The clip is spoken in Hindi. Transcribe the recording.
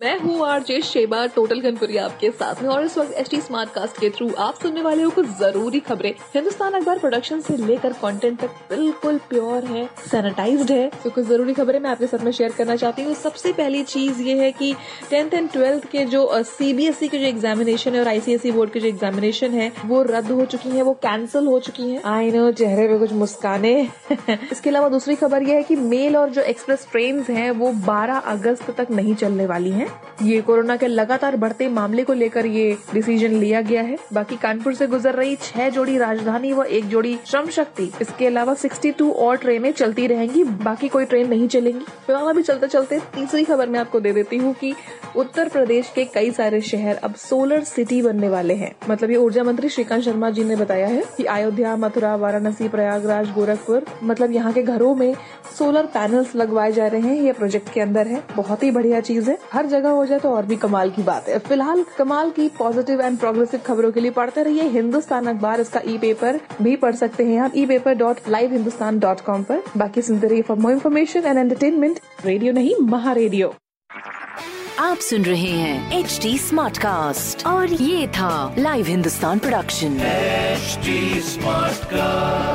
मैं हूँ आरजे शेबा टोटल कनपुरी आपके साथ में, और इस वक्त एच टी स्मार्ट कास्ट के थ्रू आप सुनने वाले हो कुछ ज़रूरी खबरें। हिंदुस्तान अखबार प्रोडक्शन से लेकर कंटेंट तक बिल्कुल प्योर है सैनिटाइज्ड है। तो कुछ ज़रूरी खबरें मैं आपके साथ में शेयर करना चाहती हूँ। सबसे पहली चीज़ ये है कि टेंथ एंड ट्वेल्थ के जो सीबीएसई के जो एग्जामिनेशन है और आईसीएसई बोर्ड के जो एग्जामिनेशन है, वो रद्द हो चुकी है, वो कैंसिल हो चुकी है। आई नो, चेहरे पे कुछ मुस्काने। इसके अलावा दूसरी खबर यह है कि मेल और जो एक्सप्रेस ट्रेन है, वो 12 अगस्त तक नहीं चलने वाली हैं। ये कोरोना के लगातार बढ़ते मामले को लेकर ये डिसीज़न लिया गया है। बाकी कानपुर से गुजर रही छह जोड़ी राजधानी व एक जोड़ी श्रम शक्ति। इसके अलावा 62 और ट्रेनें चलती रहेंगी। बाकी कोई ट्रेन नहीं चलेंगी। फ़िलहाल अभी चलते चलते तीसरी खबर मैं आपको दे देती हूँ की उत्तर प्रदेश के कई सारे शहर अब सोलर सिटी बनने वाले हैं। मतलब ये ऊर्जा मंत्री श्रीकांत शर्मा जी ने बताया है कि अयोध्या, मथुरा, वाराणसी, प्रयागराज, गोरखपुर मतलब यहाँ के घरों में सोलर पैनल्स लगवाए जा रहे हैं। ये प्रोजेक्ट के अंदर है। बहुत ही बढ़िया चीज़ है। हर जगह हो जाए तो और भी कमाल की बात है। फ़िलहाल कमाल की पॉजिटिव एंड प्रोग्रेसिव खबरों के लिए पढ़ते रहिए हिंदुस्तान अखबार। इसका ई पेपर भी पढ़ सकते हैं आप। E paper dot live Hindustan dot com पर। बाकी सुनते रहिए for more information and entertainment radio नहीं महा रेडियो आप सुन रहे हैं एच डी स्मार्ट कास्ट और ये था live Hindustan production HD Smartcast.